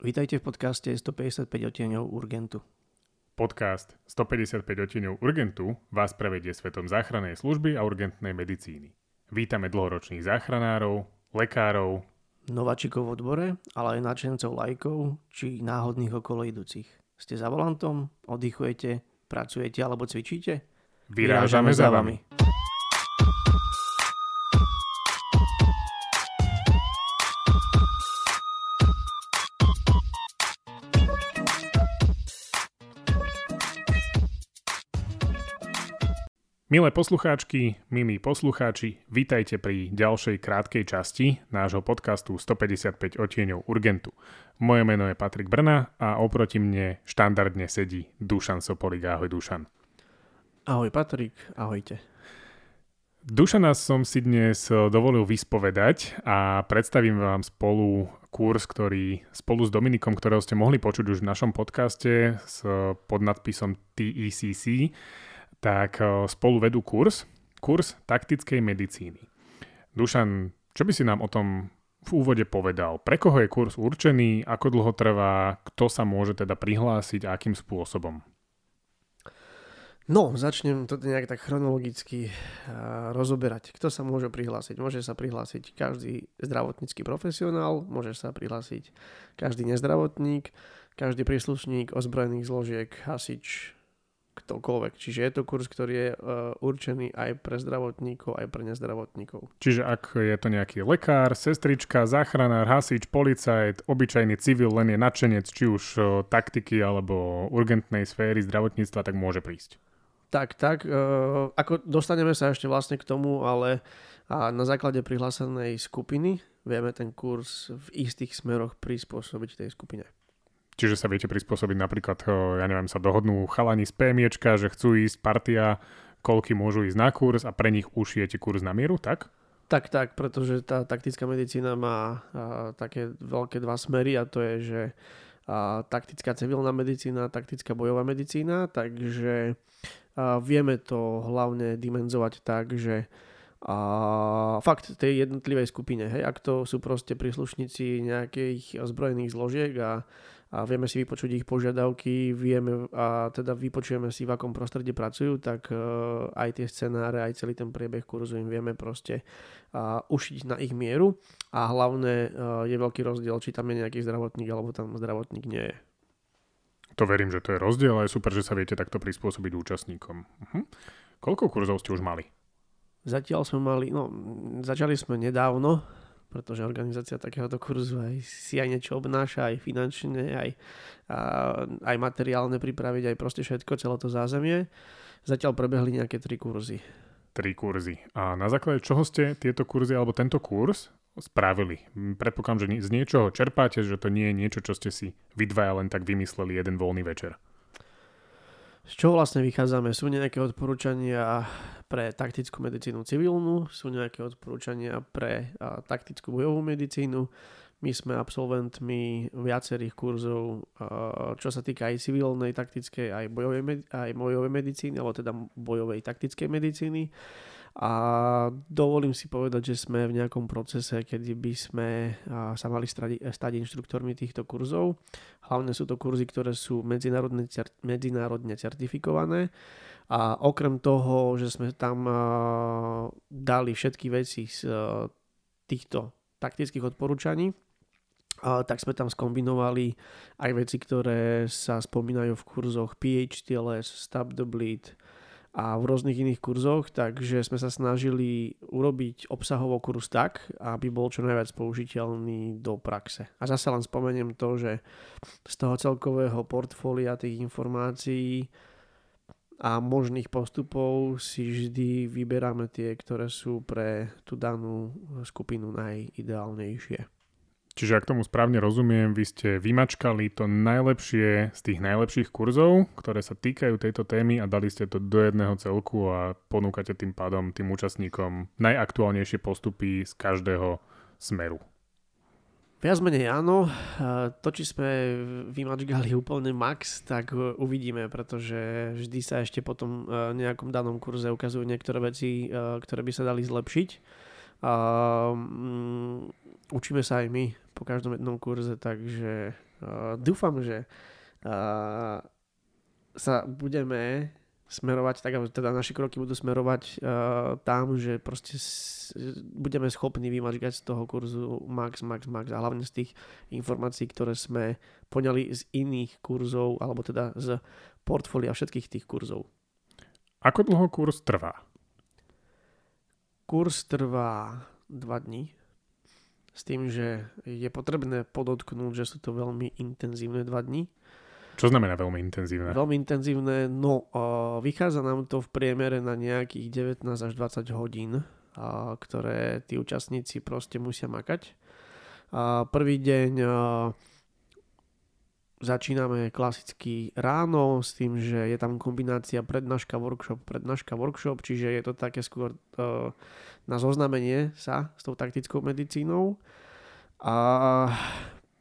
Vítajte v podcaste 155 odtieňov Urgentu. Podcast 155 odtieňov Urgentu vás prevedie svetom záchrannej služby a urgentnej medicíny. Vítame dlhoročných záchranárov, lekárov, nováčikov v odbore, ale aj nadšencov lajkov či náhodných okolo idúcich. Ste za volantom, oddychujete, pracujete alebo cvičíte? Vyrážame, Vyrážame za vami. Milé poslucháčky, milí poslucháči, vítajte pri ďalšej krátkej časti nášho podcastu 155 otieňov Urgentu. Moje meno je Patrik Brna a oproti mne štandardne sedí Dušan Sopolik. Ahoj Dušan. Ahoj Patrik, ahojte. Dušana som si dnes dovolil vyspovedať a predstavím vám spolu kurz, ktorý spolu s Dominikom, ktorého ste mohli počuť už v našom podcaste s pod nadpisom TECC, tak eh, spolu vedú kurz, kurz taktickej medicíny. Dušan, čo by si nám o tom v úvode povedal? Pre koho je kurz určený, ako dlho trvá, kto sa môže teda prihlásiť a akým spôsobom? No, začnem to nejak tak chronologicky uh, rozoberať. Kto sa môže prihlásiť? Môže sa prihlásiť každý zdravotnícky profesionál, môže sa prihlásiť každý nezdravotník, každý príslušník ozbrojených zložiek, hasič, ktokoľvek. Čiže je to kurz, ktorý je uh, určený aj pre zdravotníkov, aj pre nezdravotníkov. Čiže ak je to nejaký lekár, sestrička, záchranár, hasič, policajt, obyčajný civil, len je nadšenec či už uh, taktiky alebo urgentnej sféry zdravotníctva, tak môže prísť. Tak, tak. Uh, ako dostaneme sa ešte vlastne k tomu, ale a na základe prihlásenej skupiny vieme ten kurz v istých smeroch prispôsobiť tej skupine. Čiže sa viete prispôsobiť napríklad, ja neviem, sa dohodnú chalani z PMIčka, že chcú ísť partia, koľky môžu ísť na kurz a pre nich ušijete kurz na mieru, tak? Tak, tak, pretože tá taktická medicína má a, také veľké dva smery a to je, že a, taktická civilná medicína, taktická bojová medicína, takže a, vieme to hlavne dimenzovať tak, že a fakt tej jednotlivej skupine, hej, ak to sú proste príslušníci nejakých ozbrojených zložiek a a vieme si vypočuť ich požiadavky, vieme a teda vypočujeme si, v akom prostredí pracujú, tak uh, aj tie scenáre, aj celý ten priebeh kurzu im vieme proste ušiť na ich mieru a hlavne je veľký rozdiel, či tam je nejaký zdravotník alebo tam zdravotník nie je. To verím, že to je rozdiel a je super, že sa viete takto prispôsobiť účastníkom. Uh-huh. Koľko kurzov ste už mali? Zatiaľ sme mali, no začali sme nedávno, pretože organizácia takéhoto kurzu aj si aj niečo obnáša, aj finančne, aj, a, aj materiálne pripraviť, aj proste všetko, celé to zázemie. Zatiaľ prebehli nejaké tri kurzy. Tri kurzy. A na základe čoho ste tieto kurzy alebo tento kurz spravili? Predpokladám, že z niečoho čerpáte, že to nie je niečo, čo ste si vy len tak vymysleli jeden voľný večer. Z čoho vlastne vychádzame? Sú nejaké odporúčania pre taktickú medicínu civilnú, sú nejaké odporúčania pre a, taktickú bojovú medicínu. My sme absolventmi viacerých kurzov, a, čo sa týka aj civilnej, taktickej, aj bojovej, aj bojovej medicíny, alebo teda bojovej taktickej medicíny. A dovolím si povedať, že sme v nejakom procese, kedy by sme sa mali stať, inštruktormi týchto kurzov. Hlavne sú to kurzy, ktoré sú medzinárodne, medzinárodne certifikované. A okrem toho, že sme tam dali všetky veci z týchto taktických odporúčaní, tak sme tam skombinovali aj veci, ktoré sa spomínajú v kurzoch PHTLS, Stop the Bleed, a v rôznych iných kurzoch, takže sme sa snažili urobiť obsahovo kurz tak, aby bol čo najviac použiteľný do praxe. A zase len spomeniem to, že z toho celkového portfólia tých informácií a možných postupov si vždy vyberáme tie, ktoré sú pre tú danú skupinu najideálnejšie. Čiže ak tomu správne rozumiem, vy ste vymačkali to najlepšie z tých najlepších kurzov, ktoré sa týkajú tejto témy a dali ste to do jedného celku a ponúkate tým pádom tým účastníkom najaktuálnejšie postupy z každého smeru. Viac menej áno. To, či sme vymačkali úplne max, tak uvidíme, pretože vždy sa ešte po tom e, nejakom danom kurze ukazujú niektoré veci, e, ktoré by sa dali zlepšiť. Učíme sa aj my po každom jednom kurze, takže uh, dúfam, že uh, sa budeme smerovať, tak teda naše kroky budú smerovať uh, tam, že proste s, budeme schopní vymačkať z toho kurzu max, max, max a hlavne z tých informácií, ktoré sme poňali z iných kurzov, alebo teda z portfólia všetkých tých kurzov. Ako dlho kurz trvá? Kurs trvá 2 dní. S tým, že je potrebné podotknúť, že sú to veľmi intenzívne 2 dní čo znamená veľmi intenzívne? Veľmi intenzívne, no vychádza nám to v priemere na nejakých 19 až 20 hodín, ktoré tí účastníci proste musia makať. Prvý deň začíname klasicky ráno s tým, že je tam kombinácia prednáška, workshop, prednáška, workshop, čiže je to také skôr na zoznamenie sa s tou taktickou medicínou. A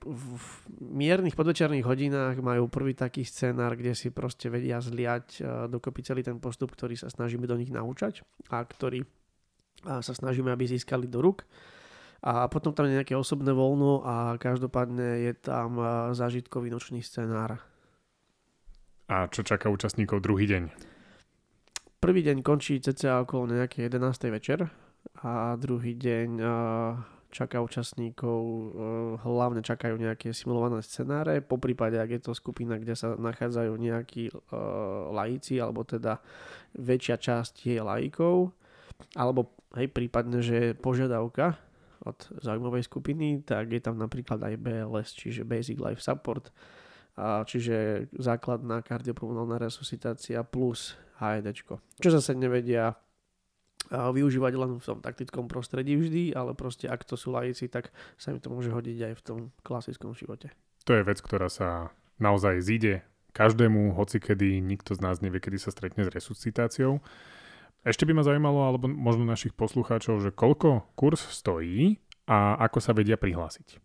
v miernych podvečerných hodinách majú prvý taký scenár, kde si proste vedia zliať e, dokopy celý ten postup, ktorý sa snažíme do nich naučať a ktorý sa snažíme, aby získali do ruk. A potom tam je nejaké osobné voľno a každopádne je tam e, zážitkový nočný scenár. A čo čaká účastníkov druhý deň? Prvý deň končí cca okolo nejakej 11. večer a druhý deň čaká účastníkov, hlavne čakajú nejaké simulované scenáre, po prípade, ak je to skupina, kde sa nachádzajú nejakí laici, alebo teda väčšia časť je laikov, alebo hej, prípadne, že je požiadavka od zaujímavej skupiny, tak je tam napríklad aj BLS, čiže Basic Life Support, čiže základná kardiopulmonálna resuscitácia plus HED. Čo zase nevedia využívať len v tom taktickom prostredí vždy, ale proste ak to sú laici, tak sa mi to môže hodiť aj v tom klasickom živote. To je vec, ktorá sa naozaj zíde každému, hoci kedy nikto z nás nevie, kedy sa stretne s resuscitáciou. Ešte by ma zaujímalo, alebo možno našich poslucháčov, že koľko kurz stojí a ako sa vedia prihlásiť?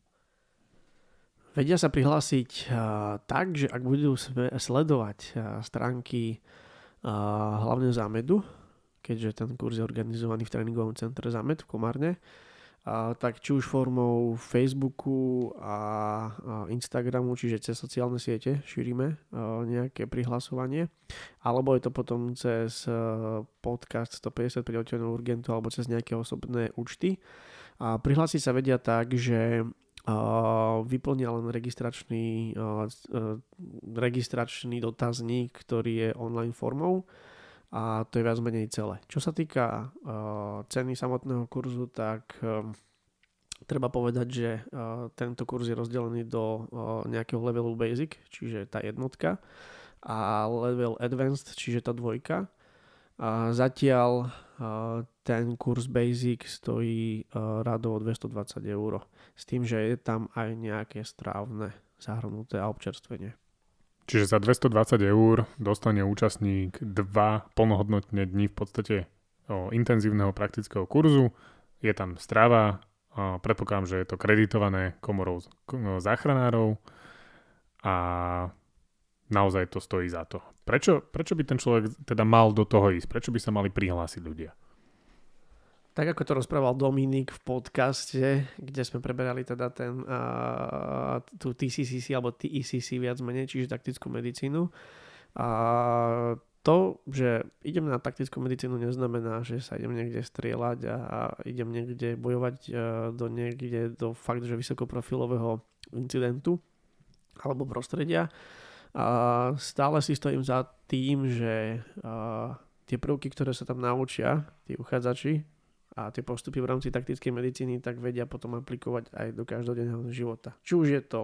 Vedia sa prihlásiť tak, že ak budú sledovať stránky hlavne zámedu, keďže ten kurz je organizovaný v tréningovom centre Zamet v Komárne, a, tak či už formou Facebooku a, a Instagramu, čiže cez sociálne siete šírime a, nejaké prihlasovanie, alebo je to potom cez a, podcast 150 priateľov urgentu alebo cez nejaké osobné účty. A prihlásiť sa vedia tak, že vyplnia len registračný, registračný dotazník, ktorý je online formou a to je viac menej celé. Čo sa týka uh, ceny samotného kurzu, tak um, treba povedať, že uh, tento kurz je rozdelený do nejakého levelu basic, čiže tá jednotka a level advanced, čiže tá dvojka. A zatiaľ ten kurz basic stojí radovo 220 eur s tým, že je tam aj nejaké strávne zahrnuté a občerstvenie. Čiže za 220 eur dostane účastník dva plnohodnotné dni v podstate o, intenzívneho praktického kurzu. Je tam strava, a predpokladám, že je to kreditované komorou záchranárov a naozaj to stojí za to. Prečo, prečo by ten človek teda mal do toho ísť? Prečo by sa mali prihlásiť ľudia? Tak ako to rozprával Dominik v podcaste, kde sme preberali teda ten, uh, tú TCCC alebo TECC viac menej, čiže taktickú medicínu. A to, že idem na taktickú medicínu neznamená, že sa idem niekde strieľať a, a idem niekde bojovať uh, do niekde do fakt, že vysokoprofilového incidentu alebo prostredia. A stále si stojím za tým, že uh, tie prvky, ktoré sa tam naučia, tí uchádzači, a tie postupy v rámci taktickej medicíny tak vedia potom aplikovať aj do každodenného života. Či už je to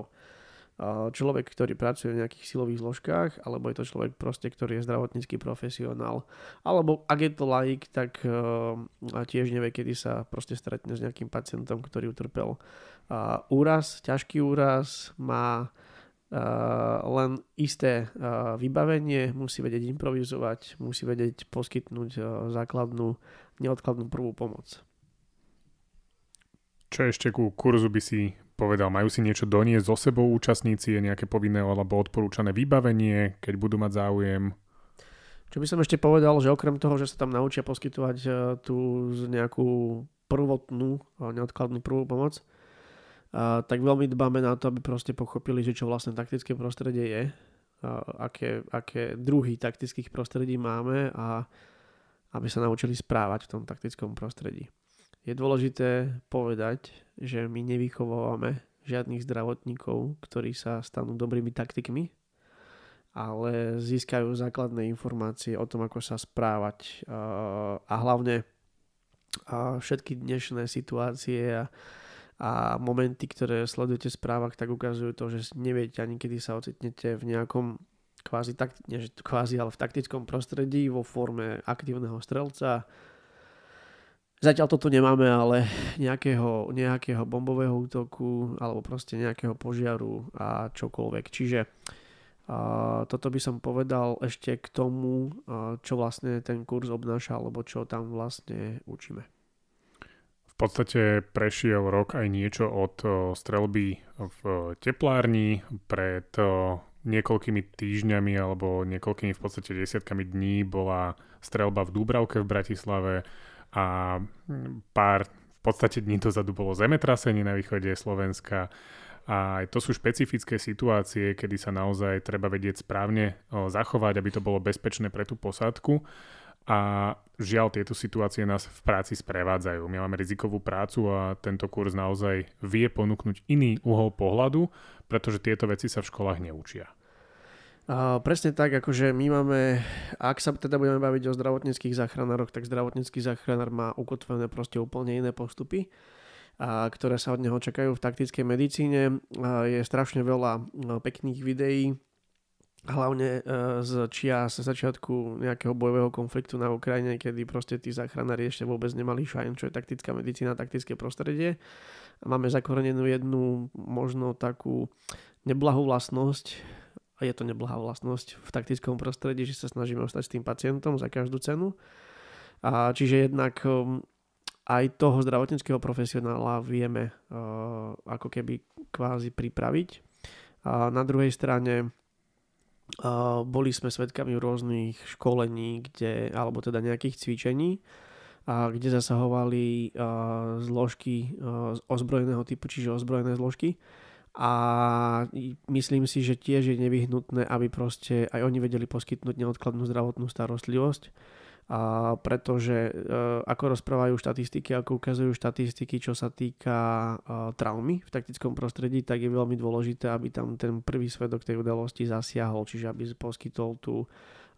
človek, ktorý pracuje v nejakých silových zložkách, alebo je to človek proste, ktorý je zdravotnícky profesionál. Alebo ak je to laik, tak uh, tiež nevie, kedy sa proste stretne s nejakým pacientom, ktorý utrpel uh, úraz, ťažký úraz, má Uh, len isté uh, vybavenie, musí vedieť improvizovať, musí vedieť poskytnúť uh, základnú neodkladnú prvú pomoc. Čo ešte ku kurzu by si povedal? Majú si niečo doniesť so sebou účastníci? Je nejaké povinné alebo odporúčané vybavenie, keď budú mať záujem? Čo by som ešte povedal, že okrem toho, že sa tam naučia poskytovať tú nejakú prvotnú neodkladnú prvú pomoc, a, tak veľmi dbáme na to, aby proste pochopili, že čo vlastne taktické prostredie je, aké, aké druhy taktických prostredí máme a aby sa naučili správať v tom taktickom prostredí. Je dôležité povedať, že my nevychovávame žiadnych zdravotníkov, ktorí sa stanú dobrými taktikmi, ale získajú základné informácie o tom, ako sa správať a hlavne všetky dnešné situácie a, momenty, ktoré sledujete v správach, tak ukazujú to, že neviete ani kedy sa ocitnete v nejakom kvázi, tak, nie, kvázi ale v taktickom prostredí vo forme aktívneho strelca, Zatiaľ toto nemáme, ale nejakého, nejakého bombového útoku alebo proste nejakého požiaru a čokoľvek. Čiže a toto by som povedal ešte k tomu, čo vlastne ten kurz obnáša alebo čo tam vlastne učíme. V podstate prešiel rok aj niečo od strelby v teplárni pred niekoľkými týždňami alebo niekoľkými v podstate desiatkami dní bola strelba v Dúbravke v Bratislave a pár v podstate dní dozadu bolo zemetrasenie na východe Slovenska. A to sú špecifické situácie, kedy sa naozaj treba vedieť správne zachovať, aby to bolo bezpečné pre tú posádku a žiaľ tieto situácie nás v práci sprevádzajú. My máme rizikovú prácu a tento kurz naozaj vie ponúknuť iný uhol pohľadu, pretože tieto veci sa v školách neučia. A presne tak, akože my máme, ak sa teda budeme baviť o zdravotníckých záchranároch, tak zdravotnícky záchranár má ukotvené proste úplne iné postupy, a, ktoré sa od neho čakajú v taktickej medicíne. A je strašne veľa no, pekných videí, hlavne e, z čia sa začiatku nejakého bojového konfliktu na Ukrajine, kedy proste tí záchranári ešte vôbec nemali šajn, čo je taktická medicína, taktické prostredie. Máme zakorenenú jednu možno takú neblahú vlastnosť, a je to neblahá vlastnosť v taktickom prostredí, že sa snažíme ostať s tým pacientom za každú cenu. A čiže jednak um, aj toho zdravotníckého profesionála vieme uh, ako keby kvázi pripraviť. A na druhej strane boli sme svedkami rôznych školení, kde, alebo teda nejakých cvičení, a kde zasahovali zložky ozbrojeného typu, čiže ozbrojené zložky. A myslím si, že tiež je nevyhnutné, aby proste aj oni vedeli poskytnúť neodkladnú zdravotnú starostlivosť, a pretože e, ako rozprávajú štatistiky, ako ukazujú štatistiky, čo sa týka e, traumy v taktickom prostredí, tak je veľmi dôležité, aby tam ten prvý svedok tej udalosti zasiahol, čiže aby poskytol tú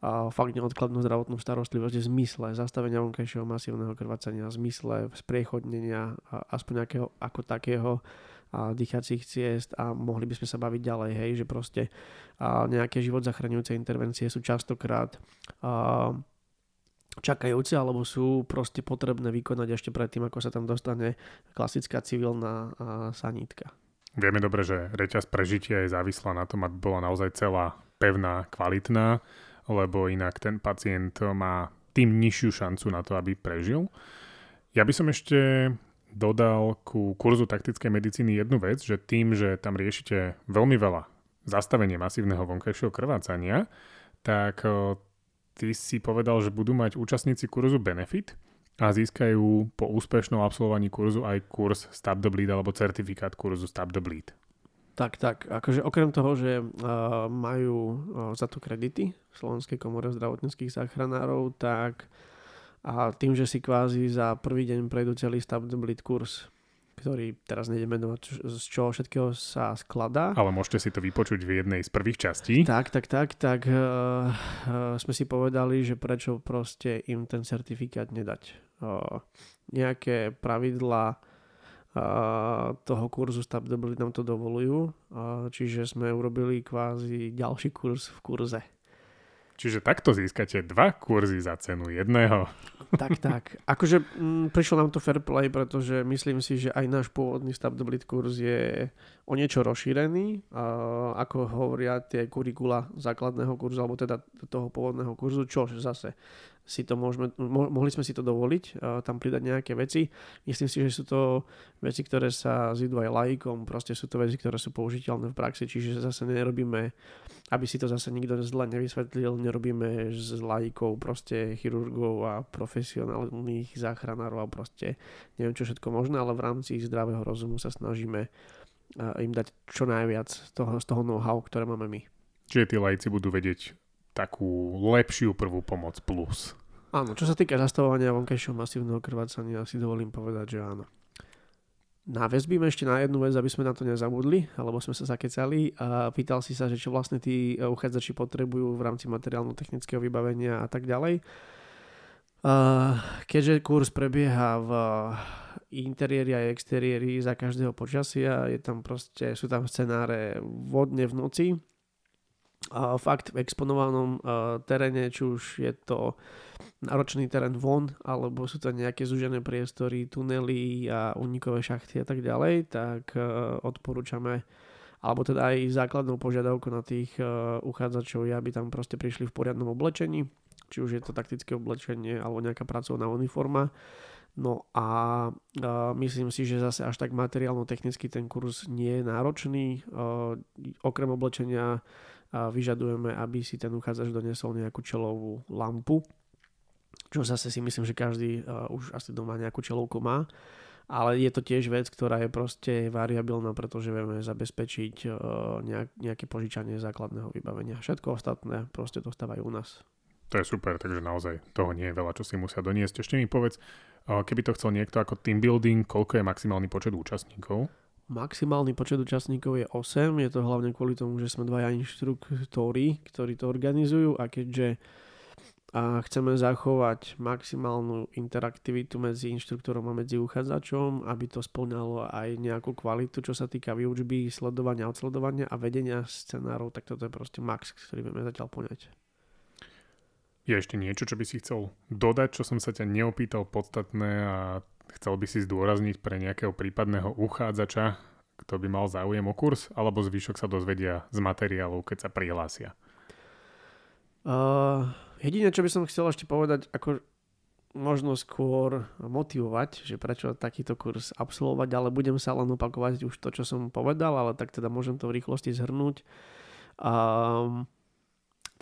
a fakt neodkladnú zdravotnú starostlivosť v zmysle zastavenia vonkajšieho masívneho krvácania, v zmysle spriechodnenia aspoň nejakého ako takého a dýchacích ciest a mohli by sme sa baviť ďalej, hej, že proste a nejaké život zachraňujúce intervencie sú častokrát a, čakajúce alebo sú proste potrebné vykonať ešte predtým, ako sa tam dostane klasická civilná sanitka. Vieme dobre, že reťaz prežitia je závislá na tom, aby bola naozaj celá pevná, kvalitná, lebo inak ten pacient má tým nižšiu šancu na to, aby prežil. Ja by som ešte dodal ku kurzu taktickej medicíny jednu vec, že tým, že tam riešite veľmi veľa zastavenie masívneho vonkajšieho krvácania, tak ty si povedal, že budú mať účastníci kurzu benefit a získajú po úspešnom absolvovaní kurzu aj kurz Stop the Bleed alebo certifikát kurzu Stop the Bleed. Tak, tak. Akože okrem toho, že uh, majú uh, za to kredity v Slovenskej komore zdravotníckých záchranárov, tak a tým, že si kvázi za prvý deň prejdú celý Stop the Bleed kurz, ktorý teraz nejdeme menovať, z čoho všetkého sa skladá. Ale môžete si to vypočuť v jednej z prvých častí. Tak, tak, tak, tak uh, uh, sme si povedali, že prečo proste im ten certifikát nedať. Uh, nejaké pravidlá uh, toho kurzu Bleed nám to dovolujú, uh, čiže sme urobili kvázi ďalší kurz v kurze. Čiže takto získate dva kurzy za cenu jedného. Tak, tak. Akože m, mm, prišlo nám to fair play, pretože myslím si, že aj náš pôvodný Bleed kurz je o niečo rozšírený, a ako hovoria tie kurikula základného kurzu, alebo teda toho pôvodného kurzu, čo zase si to môžeme, mo, mohli sme si to dovoliť, tam pridať nejaké veci. Myslím si, že sú to veci, ktoré sa zidú aj lajkom, proste sú to veci, ktoré sú použiteľné v praxi, čiže zase nerobíme, aby si to zase nikto zle nevysvetlil, nerobíme s lajkov proste chirurgov a profesionálnych záchranárov a proste neviem čo všetko možné, ale v rámci zdravého rozumu sa snažíme im dať čo najviac z toho, z toho know-how, ktoré máme my. Čiže tí lajci budú vedieť takú lepšiu prvú pomoc plus. Áno, čo sa týka zastavovania vonkajšieho masívneho krvácania, si dovolím povedať, že áno. Navezbím ešte na jednu vec, aby sme na to nezabudli, alebo sme sa zakecali a pýtal si sa, že čo vlastne tí uchádzači potrebujú v rámci materiálno-technického vybavenia a tak ďalej. Keďže kurz prebieha v interiéri a exteriéri za každého počasia, je tam proste, sú tam scenáre vodne v noci, fakt v exponovanom teréne, či už je to náročný terén von, alebo sú to nejaké zúžené priestory, tunely a unikové šachty a tak ďalej, tak uh, odporúčame alebo teda aj základnou požiadavkou na tých uh, uchádzačov je, aby tam proste prišli v poriadnom oblečení, či už je to taktické oblečenie alebo nejaká pracovná uniforma. No a uh, myslím si, že zase až tak materiálno-technicky ten kurz nie je náročný. Okrem oblečenia vyžadujeme, aby si ten uchádzač donesol nejakú čelovú lampu, čo zase si myslím, že každý uh, už asi doma nejakú čelovku má ale je to tiež vec, ktorá je proste variabilná, pretože vieme zabezpečiť nejak, nejaké požičanie základného vybavenia. Všetko ostatné proste dostávajú u nás. To je super, takže naozaj toho nie je veľa, čo si musia doniesť. Ešte mi povedz, keby to chcel niekto ako team building, koľko je maximálny počet účastníkov? Maximálny počet účastníkov je 8, je to hlavne kvôli tomu, že sme dvaja inštruktori, ktorí to organizujú a keďže a chceme zachovať maximálnu interaktivitu medzi inštruktorom a medzi uchádzačom, aby to splňalo aj nejakú kvalitu, čo sa týka výučby, sledovania, odsledovania a vedenia scenárov, tak toto je proste max, ktorý vieme zatiaľ poňať. Je ešte niečo, čo by si chcel dodať, čo som sa ťa neopýtal podstatné a chcel by si zdôrazniť pre nejakého prípadného uchádzača, kto by mal záujem o kurz, alebo zvyšok sa dozvedia z materiálov, keď sa prihlásia? Uh, Jediné, čo by som chcel ešte povedať, ako možno skôr motivovať, že prečo takýto kurz absolvovať, ale budem sa len opakovať už to, čo som povedal, ale tak teda môžem to v rýchlosti zhrnúť. Um,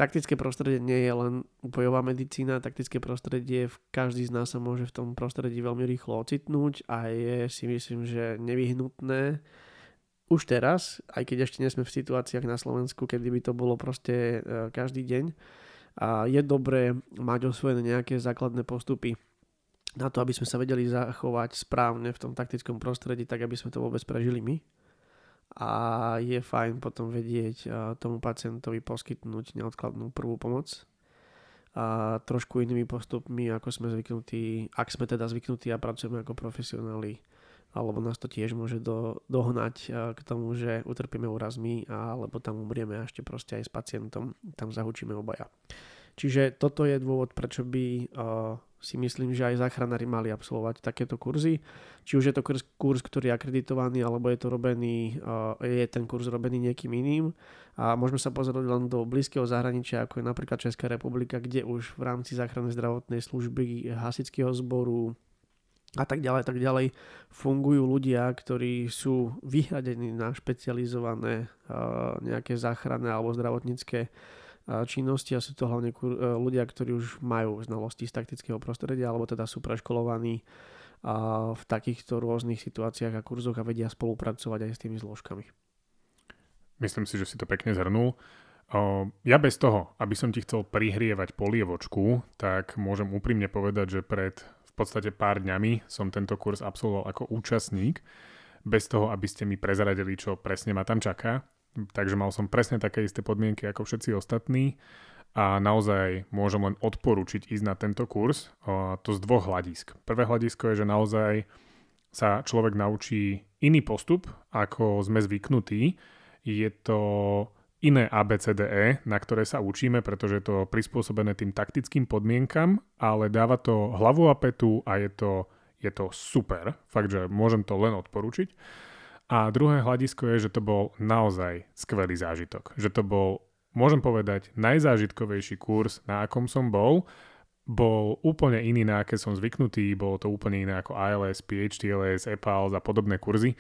taktické prostredie nie je len bojová medicína, taktické prostredie, každý z nás sa môže v tom prostredí veľmi rýchlo ocitnúť a je si myslím, že nevyhnutné už teraz, aj keď ešte nie sme v situáciách na Slovensku, kedy by to bolo proste e, každý deň, a je dobré mať osvojené nejaké základné postupy na to, aby sme sa vedeli zachovať správne v tom taktickom prostredí, tak aby sme to vôbec prežili my. A je fajn potom vedieť tomu pacientovi poskytnúť neodkladnú prvú pomoc a trošku inými postupmi, ako sme zvyknutí, ak sme teda zvyknutí a pracujeme ako profesionáli, alebo nás to tiež môže do, dohnať k tomu, že utrpíme úrazmi, alebo tam umrieme a ešte proste aj s pacientom, tam zahučíme obaja. Čiže toto je dôvod, prečo by uh, si myslím, že aj záchranári mali absolvovať takéto kurzy. Či už je to kurz, ktorý je akreditovaný, alebo je to robený, uh, je ten kurz robený niekým iným. A môžeme sa pozrieť len do blízkeho zahraničia, ako je napríklad Česká republika, kde už v rámci záchrannej zdravotnej služby, hasického zboru, a tak ďalej, tak ďalej fungujú ľudia, ktorí sú vyhradení na špecializované uh, nejaké záchranné alebo zdravotnícke činnosti a sú to hlavne e, ľudia, ktorí už majú znalosti z taktického prostredia alebo teda sú preškolovaní v takýchto rôznych situáciách a kurzoch a vedia spolupracovať aj s tými zložkami. Myslím si, že si to pekne zhrnul. Ja bez toho, aby som ti chcel prihrievať polievočku, tak môžem úprimne povedať, že pred v podstate pár dňami som tento kurz absolvoval ako účastník, bez toho, aby ste mi prezradili, čo presne ma tam čaká. Takže mal som presne také isté podmienky ako všetci ostatní a naozaj môžem len odporučiť ísť na tento kurz. To z dvoch hľadisk. Prvé hľadisko je, že naozaj sa človek naučí iný postup, ako sme zvyknutí. Je to iné ABCDE, na ktoré sa učíme, pretože je to prispôsobené tým taktickým podmienkam, ale dáva to hlavu a petu a je to, je to super. Fakt, že môžem to len odporučiť. A druhé hľadisko je, že to bol naozaj skvelý zážitok. Že to bol, môžem povedať, najzážitkovejší kurz, na akom som bol. Bol úplne iný, na aké som zvyknutý, bolo to úplne iné ako ALS, PHTLS, EPALS a podobné kurzy.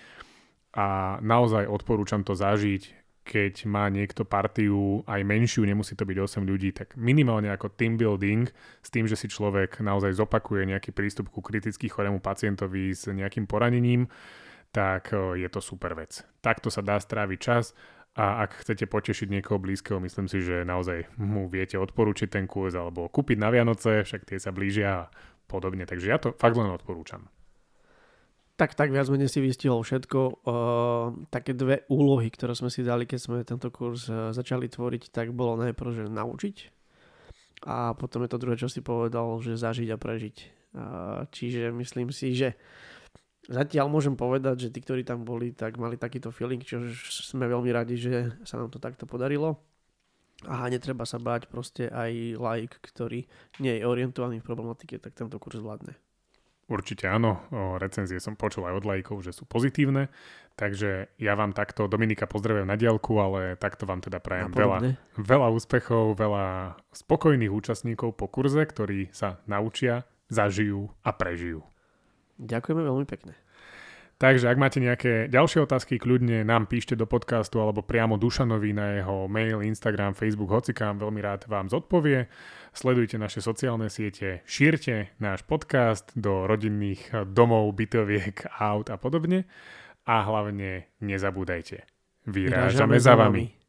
A naozaj odporúčam to zažiť, keď má niekto partiu aj menšiu, nemusí to byť 8 ľudí, tak minimálne ako team building s tým, že si človek naozaj zopakuje nejaký prístup ku kriticky chorému pacientovi s nejakým poranením, tak je to super vec. Takto sa dá stráviť čas a ak chcete potešiť niekoho blízkeho, myslím si, že naozaj mu viete odporúčiť ten kurz alebo kúpiť na Vianoce, však tie sa blížia a podobne. Takže ja to fakt len odporúčam. Tak, tak viac menej si vystihol všetko. Uh, také dve úlohy, ktoré sme si dali, keď sme tento kurz uh, začali tvoriť, tak bolo najprv, že naučiť a potom je to druhé, čo si povedal, že zažiť a prežiť. Uh, čiže myslím si, že zatiaľ môžem povedať, že tí, ktorí tam boli, tak mali takýto feeling, čo sme veľmi radi, že sa nám to takto podarilo. A netreba sa báť, proste aj like, ktorý nie je orientovaný v problematike, tak tento kurz zvládne. Určite áno, o recenzie som počul aj od lajkov, že sú pozitívne, takže ja vám takto, Dominika pozdravujem na diálku, ale takto vám teda prajem veľa, veľa úspechov, veľa spokojných účastníkov po kurze, ktorí sa naučia, zažijú a prežijú. Ďakujeme veľmi pekne. Takže ak máte nejaké ďalšie otázky, kľudne nám píšte do podcastu alebo priamo Dušanovi na jeho mail, Instagram, Facebook, hocikám, veľmi rád vám zodpovie. Sledujte naše sociálne siete, šírte náš podcast do rodinných domov, bytoviek, aut a podobne. A hlavne nezabúdajte, vyrážame, vyrážame za vami.